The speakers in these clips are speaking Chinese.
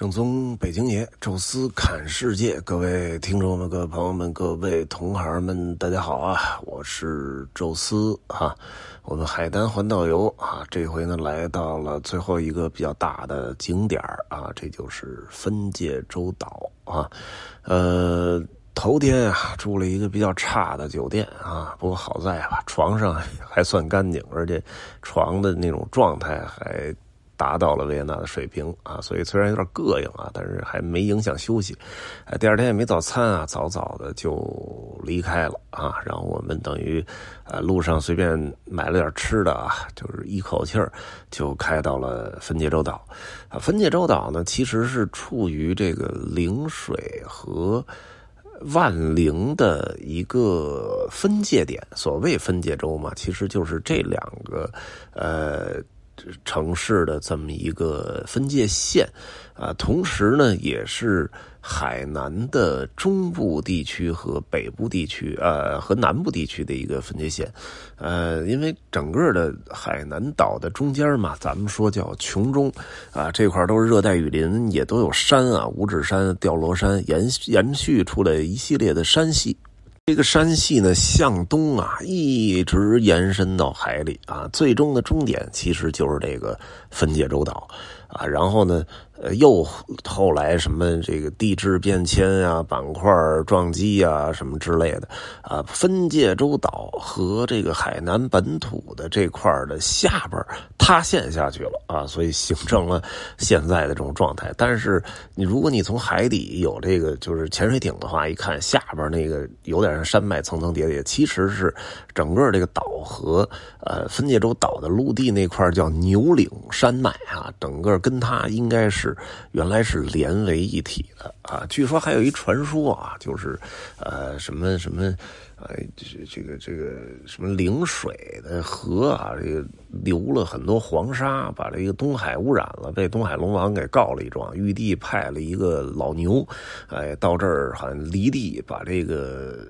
正宗北京爷，宙斯侃世界，各位听众们、各位朋友们、各位同行们，大家好啊！我是宙斯啊，我们海南环岛游啊，这回呢来到了最后一个比较大的景点啊，这就是分界洲岛啊。呃，头天啊住了一个比较差的酒店啊，不过好在吧，床上还算干净，而且床的那种状态还。达到了维也纳的水平啊，所以虽然有点膈应啊，但是还没影响休息。呃，第二天也没早餐啊，早早的就离开了啊。然后我们等于呃路上随便买了点吃的啊，就是一口气儿就开到了分界洲岛。啊，分界洲岛呢，其实是处于这个陵水和万陵的一个分界点。所谓分界洲嘛，其实就是这两个呃。城市的这么一个分界线，啊，同时呢，也是海南的中部地区和北部地区，呃，和南部地区的一个分界线，呃，因为整个的海南岛的中间嘛，咱们说叫琼中，啊，这块都是热带雨林，也都有山啊，五指山、吊罗山，延延续出来一系列的山系。这个山系呢，向东啊，一直延伸到海里啊，最终的终点其实就是这个分界洲岛啊，然后呢。呃，又后来什么这个地质变迁啊，板块撞击啊，什么之类的啊，分界洲岛和这个海南本土的这块的下边塌陷下去了啊，所以形成了现在的这种状态。但是你如果你从海底有这个就是潜水艇的话，一看下边那个有点像山脉层层叠叠，其实是整个这个岛和呃分界洲岛的陆地那块叫牛岭山脉啊，整个跟它应该是。原来是连为一体的啊！据说还有一传说啊，就是呃什么什么，呃这这个这个什么陵水的河啊，这个流了很多黄沙，把这个东海污染了，被东海龙王给告了一状。玉帝派了一个老牛，哎，到这儿好像犁地，把这个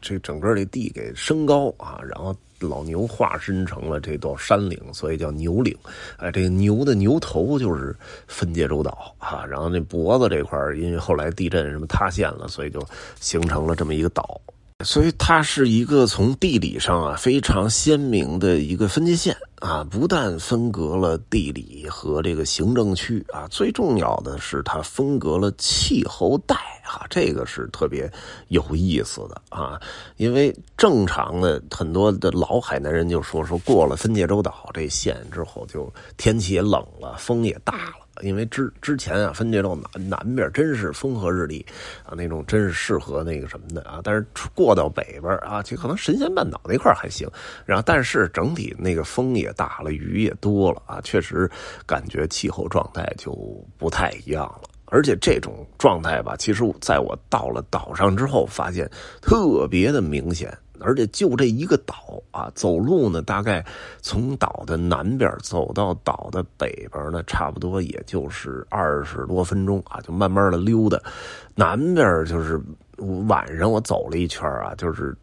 这整个这地给升高啊，然后。老牛化身成了这座山岭，所以叫牛岭。哎，这个牛的牛头就是分界洲岛啊。然后那脖子这块因为后来地震什么塌陷了，所以就形成了这么一个岛。所以它是一个从地理上啊非常鲜明的一个分界线啊，不但分隔了地理和这个行政区啊，最重要的是它分隔了气候带啊，这个是特别有意思的啊，因为正常的很多的老海南人就说说过了分界洲岛这线之后，就天气也冷了，风也大了。因为之之前啊，分界洲南南边真是风和日丽啊，那种真是适合那个什么的啊。但是过到北边啊，就可能神仙半岛那块还行。然后，但是整体那个风也大了，雨也多了啊，确实感觉气候状态就不太一样了。而且这种状态吧，其实在我到了岛上之后，发现特别的明显。而且就这一个岛啊，走路呢，大概从岛的南边走到岛的北边呢，差不多也就是二十多分钟啊，就慢慢的溜达。南边就是晚上我走了一圈啊，就是。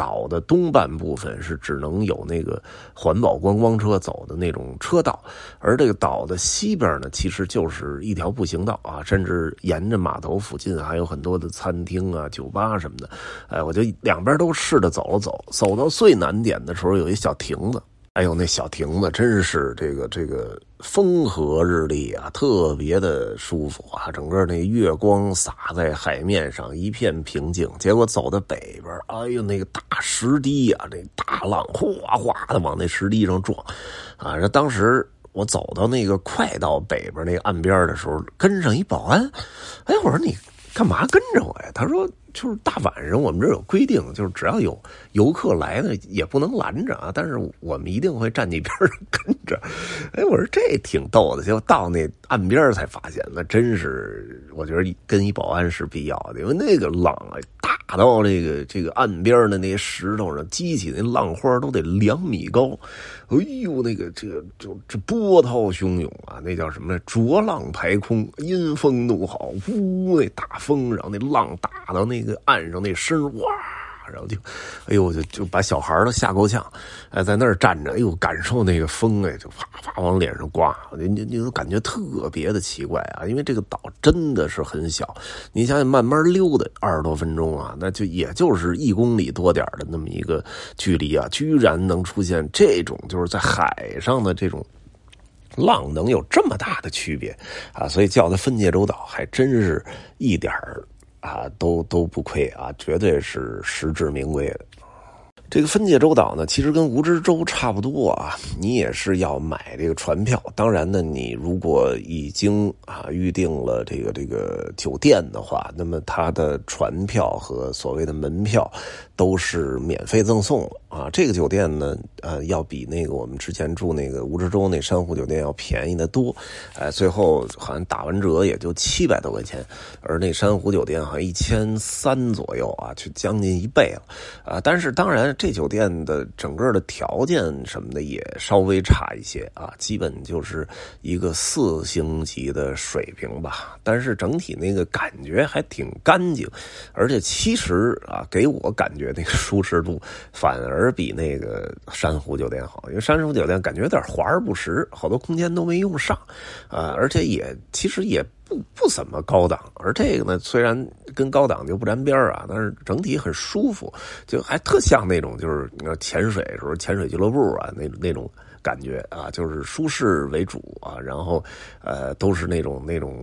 岛的东半部分是只能有那个环保观光车走的那种车道，而这个岛的西边呢，其实就是一条步行道啊，甚至沿着码头附近还有很多的餐厅啊、酒吧什么的。哎，我就两边都试着走了走，走到最难点的时候，有一小亭子。哎呦，那小亭子真是这个这个风和日丽啊，特别的舒服啊！整个那月光洒在海面上，一片平静。结果走到北边，哎呦，那个大石堤啊，那大浪哗哗的往那石堤上撞啊！这当时我走到那个快到北边那个岸边的时候，跟上一保安，哎，我说你干嘛跟着我呀？他说。就是大晚上，我们这有规定，就是只要有游客来呢，也不能拦着啊。但是我们一定会站一边跟着。哎，我说这挺逗的，结果到那岸边才发现，那真是我觉得跟一保安是必要的，因为那个浪啊，打到这个这个岸边的那些石头上激起那浪花都得两米高。哎呦，那个这个就这波涛汹涌啊，那叫什么？浊浪排空，阴风怒号，呜，那大风，然后那浪打到。那个岸上那声哇，然后就，哎呦，就就把小孩都吓够呛，哎，在那儿站着，哎呦，感受那个风，哎，就啪啪往脸上刮，你你你都感觉特别的奇怪啊，因为这个岛真的是很小，你想想慢慢溜达二十多分钟啊，那就也就是一公里多点的那么一个距离啊，居然能出现这种就是在海上的这种。浪能有这么大的区别啊，所以叫它分界洲岛，还真是一点儿啊都都不亏啊，绝对是实至名归的。这个分界洲岛呢，其实跟蜈支洲差不多啊，你也是要买这个船票。当然呢，你如果已经啊预定了这个这个酒店的话，那么它的船票和所谓的门票都是免费赠送了。啊，这个酒店呢，呃，要比那个我们之前住那个蜈支洲那珊瑚酒店要便宜的多，哎，最后好像打完折也就七百多块钱，而那珊瑚酒店好像一千三左右啊，就将近一倍了，啊，但是当然这酒店的整个的条件什么的也稍微差一些啊，基本就是一个四星级的水平吧，但是整体那个感觉还挺干净，而且其实啊，给我感觉那个舒适度反而。比那个珊瑚酒店好，因为珊瑚酒店感觉有点华而不实，好多空间都没用上，啊，而且也其实也不不怎么高档。而这个呢，虽然跟高档就不沾边啊，但是整体很舒服，就还特像那种就是潜水时候潜水俱乐部啊那那种。感觉啊，就是舒适为主啊，然后，呃，都是那种那种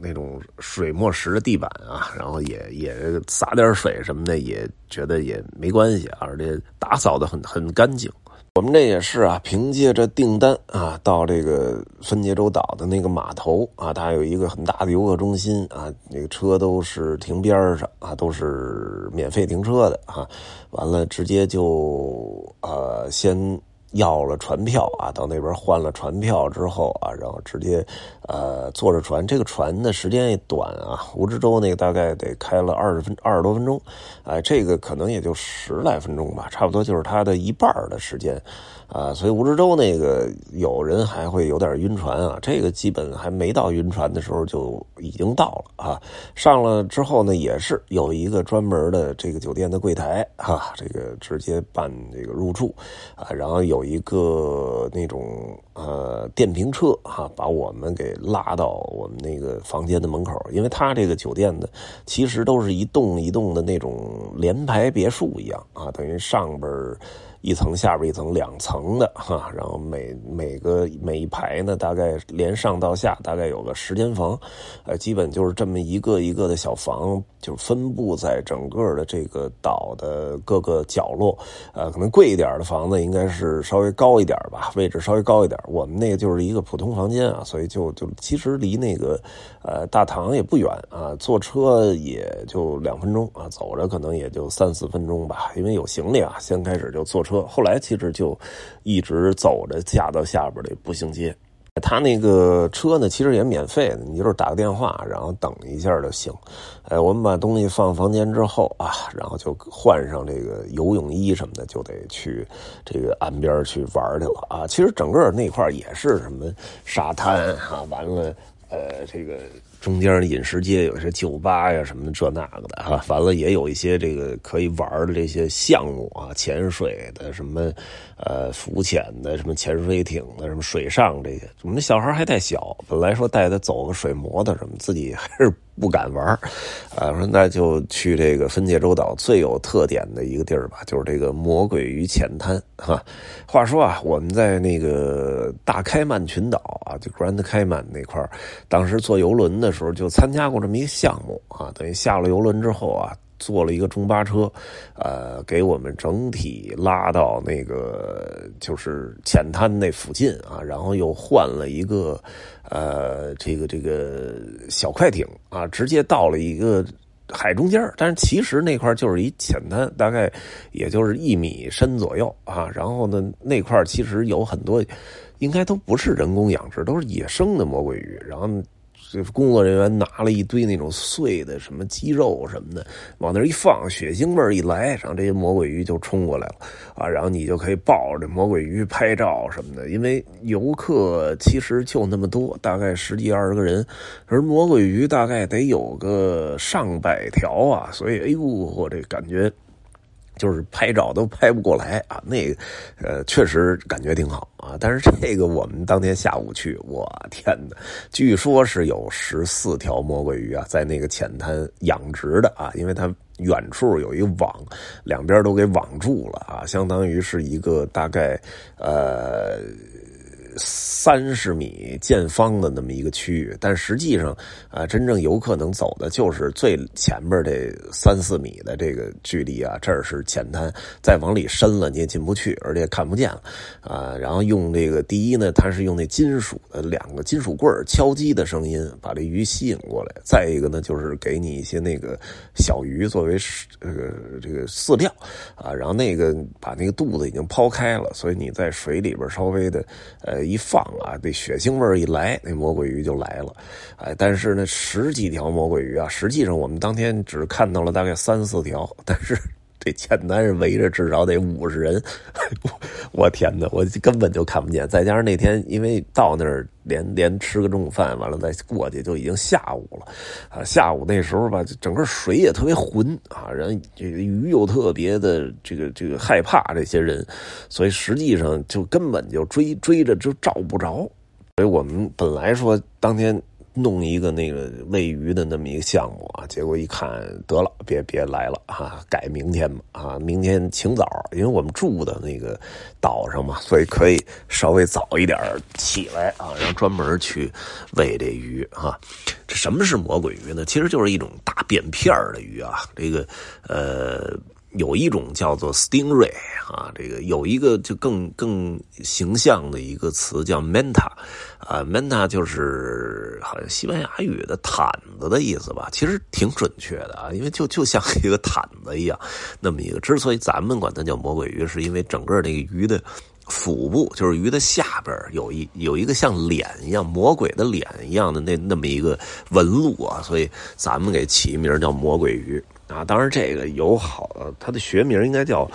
那种水墨石的地板啊，然后也也洒点水什么的，也觉得也没关系，而且打扫的很很干净。我们这也是啊，凭借着订单啊，到这个分界洲岛的那个码头啊，它有一个很大的游客中心啊，那个车都是停边上啊，都是免费停车的啊，完了直接就呃先。要了船票啊，到那边换了船票之后啊，然后直接，呃，坐着船。这个船的时间也短啊，蜈支洲那个大概得开了二十分二十多分钟，哎，这个可能也就十来分钟吧，差不多就是它的一半的时间。啊，所以蜈支洲那个有人还会有点晕船啊，这个基本还没到晕船的时候就已经到了啊。上了之后呢，也是有一个专门的这个酒店的柜台哈，这个直接办这个入住啊，然后有有一个那种呃电瓶车哈，把我们给拉到我们那个房间的门口，因为他这个酒店的其实都是一栋一栋的那种联排别墅一样。等于上边。一层下边一层两层的哈，然后每每个每一排呢，大概连上到下大概有个十间房，呃，基本就是这么一个一个的小房，就分布在整个的这个岛的各个角落，呃，可能贵一点的房子应该是稍微高一点吧，位置稍微高一点。我们那个就是一个普通房间啊，所以就就其实离那个呃大堂也不远啊，坐车也就两分钟啊，走着可能也就三四分钟吧，因为有行李啊，先开始就坐车。后来其实就一直走着下到下边的步行街，他那个车呢其实也免费的，你就是打个电话，然后等一下就行。哎，我们把东西放房间之后啊，然后就换上这个游泳衣什么的，就得去这个岸边去玩去了啊。其实整个那块也是什么沙滩啊，完了呃这个。中间饮食街有些酒吧呀什么的这那个的哈，完了也有一些这个可以玩的这些项目啊，潜水的什么，呃，浮潜的什么潜水艇的什么水上这些，我们那小孩还太小，本来说带他走个水磨的什么，自己还是。不敢玩啊，说那就去这个分界洲岛最有特点的一个地儿吧，就是这个魔鬼鱼浅滩哈。话说啊，我们在那个大开曼群岛啊，就 Grand Cayman 那块当时坐游轮的时候就参加过这么一个项目啊，等于下了游轮之后啊。坐了一个中巴车，呃，给我们整体拉到那个就是浅滩那附近啊，然后又换了一个呃，这个这个小快艇啊，直接到了一个海中间但是其实那块就是一浅滩，大概也就是一米深左右啊。然后呢，那块其实有很多，应该都不是人工养殖，都是野生的魔鬼鱼。然后。这工作人员拿了一堆那种碎的什么鸡肉什么的，往那儿一放，血腥味儿一来，然后这些魔鬼鱼就冲过来了啊！然后你就可以抱着这魔鬼鱼拍照什么的。因为游客其实就那么多，大概十几二十个人，而魔鬼鱼大概得有个上百条啊，所以哎呦，我这感觉就是拍照都拍不过来啊，那个，呃，确实感觉挺好啊。但是这个我们当天下午去，我天哪，据说是有十四条魔鬼鱼啊，在那个浅滩养殖的啊，因为它远处有一网，两边都给网住了啊，相当于是一个大概呃。三十米见方的那么一个区域，但实际上啊，真正游客能走的就是最前边这三四米的这个距离啊，这儿是浅滩，再往里深了你也进不去，而且看不见了啊。然后用这个第一呢，它是用那金属的两个金属棍敲击的声音把这鱼吸引过来；再一个呢，就是给你一些那个小鱼作为这个这个饲料啊。然后那个把那个肚子已经抛开了，所以你在水里边稍微的呃。一放啊，这血腥味一来，那魔鬼鱼就来了，哎，但是呢，十几条魔鬼鱼啊，实际上我们当天只看到了大概三四条，但是。这前男人围着至少得五十人，我天哪，我根本就看不见。再加上那天因为到那儿连连吃个中午饭，完了再过去就已经下午了啊。下午那时候吧，整个水也特别浑啊，人这个鱼又特别的这个这个害怕这些人，所以实际上就根本就追追着就照不着。所以我们本来说当天。弄一个那个喂鱼的那么一个项目啊，结果一看得了，别别来了啊，改明天吧啊，明天清早，因为我们住的那个岛上嘛，所以可以稍微早一点起来啊，然后专门去喂这鱼啊。这什么是魔鬼鱼呢？其实就是一种大扁片的鱼啊，这个呃。有一种叫做 stingray 啊，这个有一个就更更形象的一个词叫 manta，啊 manta 就是好像西班牙语的毯子的意思吧，其实挺准确的啊，因为就就像一个毯子一样，那么一个。之所以咱们管它叫魔鬼鱼，是因为整个那个鱼的腹部，就是鱼的下边有一有一个像脸一样魔鬼的脸一样的那那么一个纹路啊，所以咱们给起名叫魔鬼鱼。啊，当然这个有好，它的学名应该叫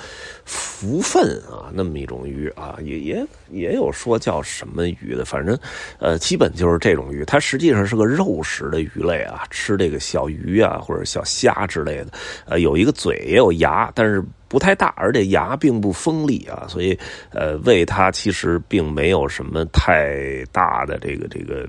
福分啊，那么一种鱼啊，也也也有说叫什么鱼的，反正呃，基本就是这种鱼。它实际上是个肉食的鱼类啊，吃这个小鱼啊或者小虾之类的。呃，有一个嘴也有牙，但是不太大，而且牙并不锋利啊，所以呃，喂它其实并没有什么太大的这个这个。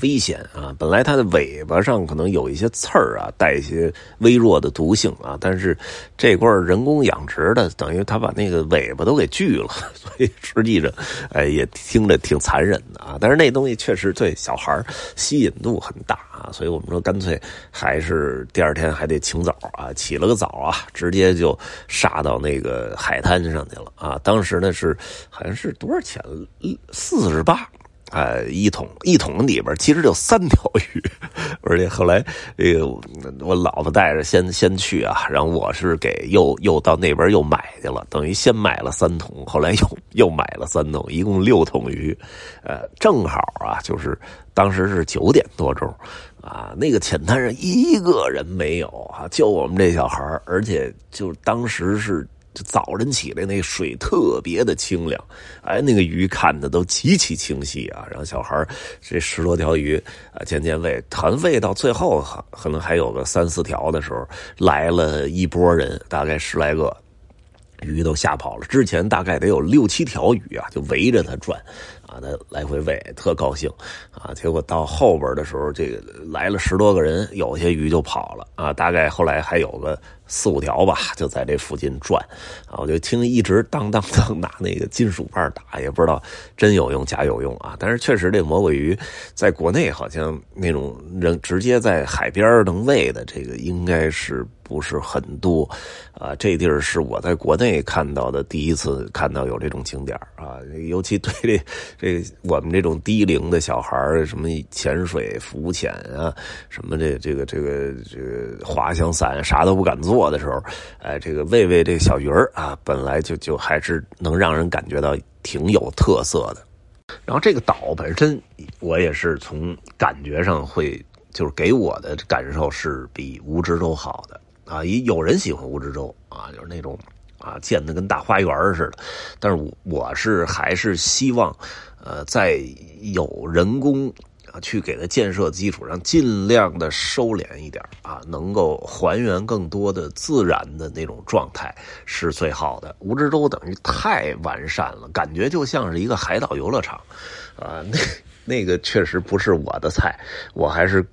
危险啊！本来它的尾巴上可能有一些刺儿啊，带一些微弱的毒性啊，但是这块人工养殖的，等于它把那个尾巴都给锯了，所以实际上，哎，也听着挺残忍的啊。但是那东西确实对小孩吸引度很大啊，所以我们说干脆还是第二天还得清早啊，起了个早啊，直接就杀到那个海滩上去了啊。当时呢是好像是多少钱？四十八。哎，一桶一桶里边其实就三条鱼，而且后来这个我老婆带着先先去啊，然后我是给又又到那边又买去了，等于先买了三桶，后来又又买了三桶，一共六桶鱼，呃，正好啊，就是当时是九点多钟，啊，那个浅滩上一个人没有啊，就我们这小孩而且就当时是。就早晨起来，那水特别的清凉，哎，那个鱼看的都极其清晰啊。然后小孩这十多条鱼啊，渐渐喂，团喂到最后，可能还有个三四条的时候，来了一波人，大概十来个。鱼都吓跑了，之前大概得有六七条鱼啊，就围着它转，啊，它来回喂，特高兴，啊，结果到后边的时候，这个来了十多个人，有些鱼就跑了，啊，大概后来还有个四五条吧，就在这附近转，啊，我就听一直当当当拿那个金属棒打，也不知道真有用假有用啊，但是确实这魔鬼鱼在国内好像那种人直接在海边能喂的，这个应该是。不是很多，啊，这地儿是我在国内看到的第一次看到有这种景点啊，尤其对这这我们这种低龄的小孩什么潜水、浮潜啊，什么这这个这个这个滑翔伞啥都不敢做的时候，哎，这个喂喂这小鱼儿啊，本来就就还是能让人感觉到挺有特色的。然后这个岛本身，我也是从感觉上会，就是给我的感受是比蜈支洲好的。啊，也有人喜欢蜈支洲啊，就是那种啊建的跟大花园似的，但是我我是还是希望，呃，在有人工啊，去给它建设基础上，尽量的收敛一点啊，能够还原更多的自然的那种状态是最好的。蜈支洲等于太完善了，感觉就像是一个海岛游乐场，啊，那那个确实不是我的菜，我还是。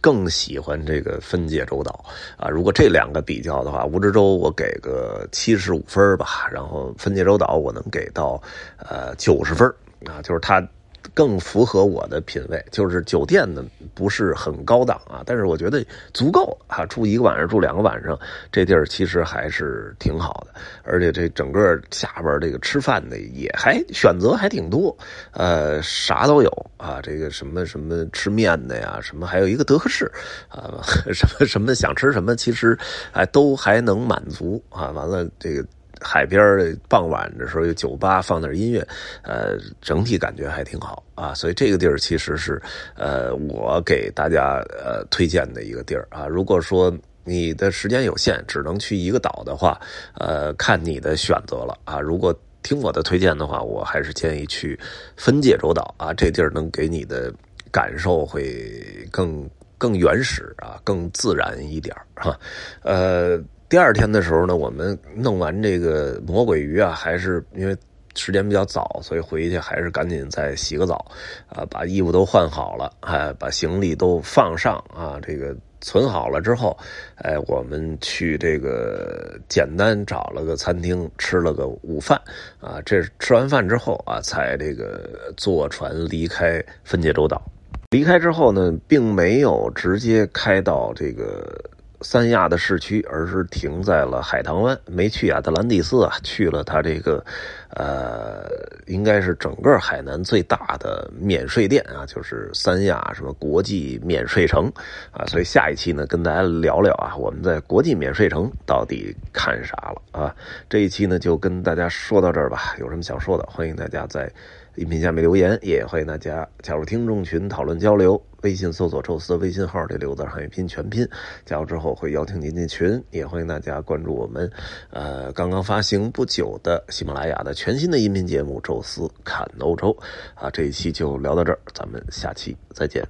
更喜欢这个分界洲岛啊！如果这两个比较的话，蜈支洲我给个七十五分吧，然后分界洲岛我能给到呃九十分啊，就是它。更符合我的品味，就是酒店呢不是很高档啊，但是我觉得足够啊，住一个晚上，住两个晚上，这地儿其实还是挺好的，而且这整个下边这个吃饭的也还选择还挺多，呃，啥都有啊，这个什么什么吃面的呀，什么还有一个德克士啊，什么什么想吃什么，其实哎都还能满足啊，完了这个。海边傍晚的时候有酒吧放点音乐，呃，整体感觉还挺好啊。所以这个地儿其实是呃我给大家呃推荐的一个地儿啊。如果说你的时间有限，只能去一个岛的话，呃，看你的选择了啊。如果听我的推荐的话，我还是建议去分界洲岛啊。这地儿能给你的感受会更更原始啊，更自然一点哈，呃。第二天的时候呢，我们弄完这个魔鬼鱼啊，还是因为时间比较早，所以回去还是赶紧再洗个澡，啊，把衣服都换好了，哎，把行李都放上啊，这个存好了之后，哎，我们去这个简单找了个餐厅吃了个午饭，啊，这吃完饭之后啊，才这个坐船离开分界洲岛。离开之后呢，并没有直接开到这个。三亚的市区，而是停在了海棠湾，没去亚特兰蒂斯啊，去了它这个，呃，应该是整个海南最大的免税店啊，就是三亚什么国际免税城啊，所以下一期呢，跟大家聊聊啊，我们在国际免税城到底看啥了啊？这一期呢，就跟大家说到这儿吧，有什么想说的，欢迎大家在。音频下面留言，也欢迎大家加入听众群讨论交流。微信搜索“宙斯”微信号，这六个字汉语拼全拼，加入之后会邀请您进群。也欢迎大家关注我们，呃，刚刚发行不久的喜马拉雅的全新的音频节目《宙斯看欧洲》。啊，这一期就聊到这儿，咱们下期再见。